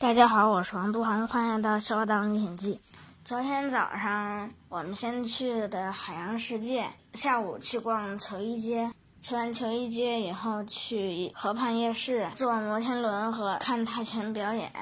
大家好，我是王杜航，欢迎来到《笑傲大历险记》。昨天早上我们先去的海洋世界，下午去逛球衣街，去完球衣街以后去河畔夜市坐摩天轮和看泰拳表演。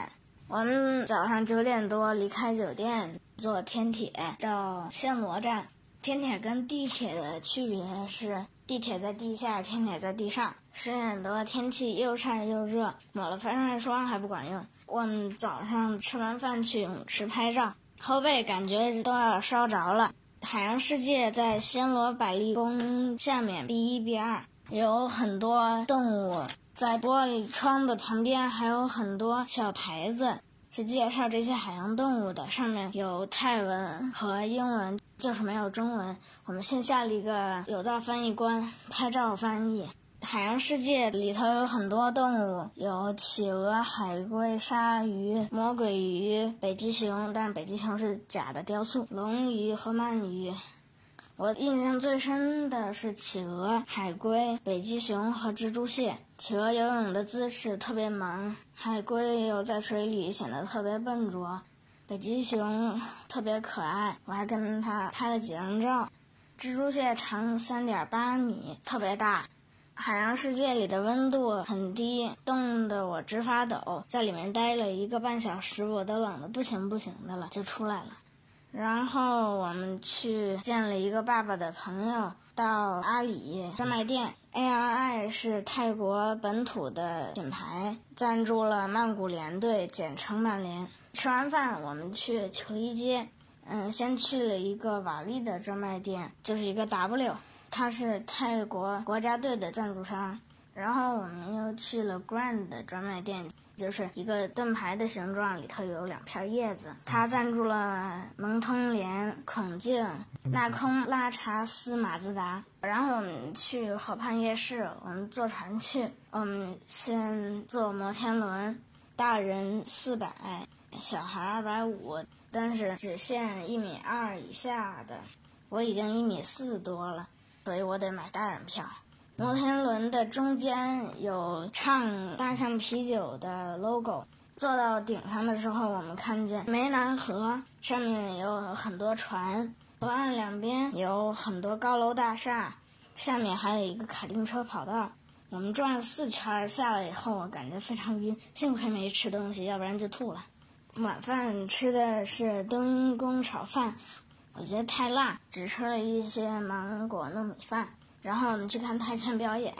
我们早上九点多离开酒店，坐天铁到暹罗站。天铁跟地铁的区别是，地铁在地下，天铁在地上。十点多，天气又晒又热，抹了防晒霜还不管用。我们早上吃完饭去泳池拍照，后背感觉都要烧着了。海洋世界在暹罗百丽宫下面，B 一 B 二有很多动物，在玻璃窗的旁边还有很多小牌子。是介绍这些海洋动物的，上面有泰文和英文，就是没有中文。我们先下了一个有道翻译官拍照翻译。海洋世界里头有很多动物，有企鹅、海龟、鲨鱼、魔鬼鱼、北极熊，但北极熊是假的雕塑，龙鱼和鳗鱼。我印象最深的是企鹅、海龟、北极熊和蜘蛛蟹。企鹅游泳的姿势特别萌，海龟游在水里显得特别笨拙，北极熊特别可爱，我还跟它拍了几张照。蜘蛛蟹长三点八米，特别大。海洋世界里的温度很低，冻得我直发抖，在里面待了一个半小时，我都冷得不行不行的了，就出来了。然后我们去见了一个爸爸的朋友，到阿里专卖店。A.R.I 是泰国本土的品牌，赞助了曼谷联队，简称曼联。吃完饭，我们去球衣街，嗯，先去了一个瓦力的专卖店，就是一个 W，它是泰国国家队的赞助商。然后我们又去了 Grand 专卖店。就是一个盾牌的形状，里头有两片叶子。它赞助了蒙通联、孔敬、纳空、拉查斯、马自达。然后我们去河畔夜市，我们坐船去。我们先坐摩天轮，大人四百，小孩二百五，但是只限一米二以下的。我已经一米四多了，所以我得买大人票。摩天轮的中间有唱大象啤酒的 logo。坐到顶上的时候，我们看见湄南河上面有很多船，河岸两边有很多高楼大厦，下面还有一个卡丁车跑道。我们转了四圈下来以后，我感觉非常晕，幸亏没吃东西，要不然就吐了。晚饭吃的是冬阴炒饭，我觉得太辣，只吃了一些芒果糯米饭。然后我们去看泰拳表演，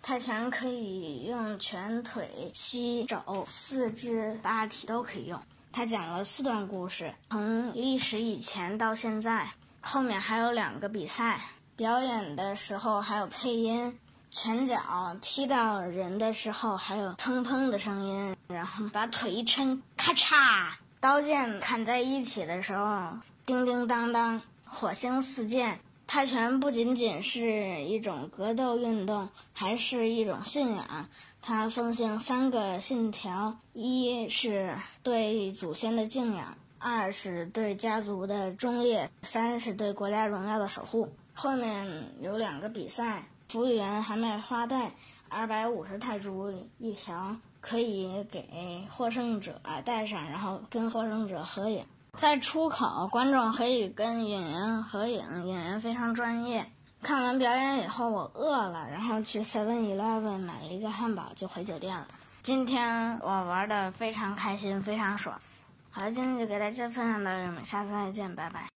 泰拳可以用拳腿、膝、肘、四肢、八体都可以用。他讲了四段故事，从历史以前到现在，后面还有两个比赛。表演的时候还有配音，拳脚踢到人的时候还有砰砰的声音，然后把腿一撑，咔嚓，刀剑砍在一起的时候，叮叮当当，火星四溅。泰拳不仅仅是一种格斗运动，还是一种信仰。它奉行三个信条：一是对祖先的敬仰，二是对家族的忠烈，三是对国家荣耀的守护。后面有两个比赛，服务员还卖花带，二百五十泰铢一条，可以给获胜者戴上，然后跟获胜者合影。在出口，观众可以跟演员合影，演员非常专业。看完表演以后，我饿了，然后去 Seven Eleven 买了一个汉堡，就回酒店了。今天我玩的非常开心，非常爽。好了，今天就给大家分享到这里，我们下次再见，拜拜。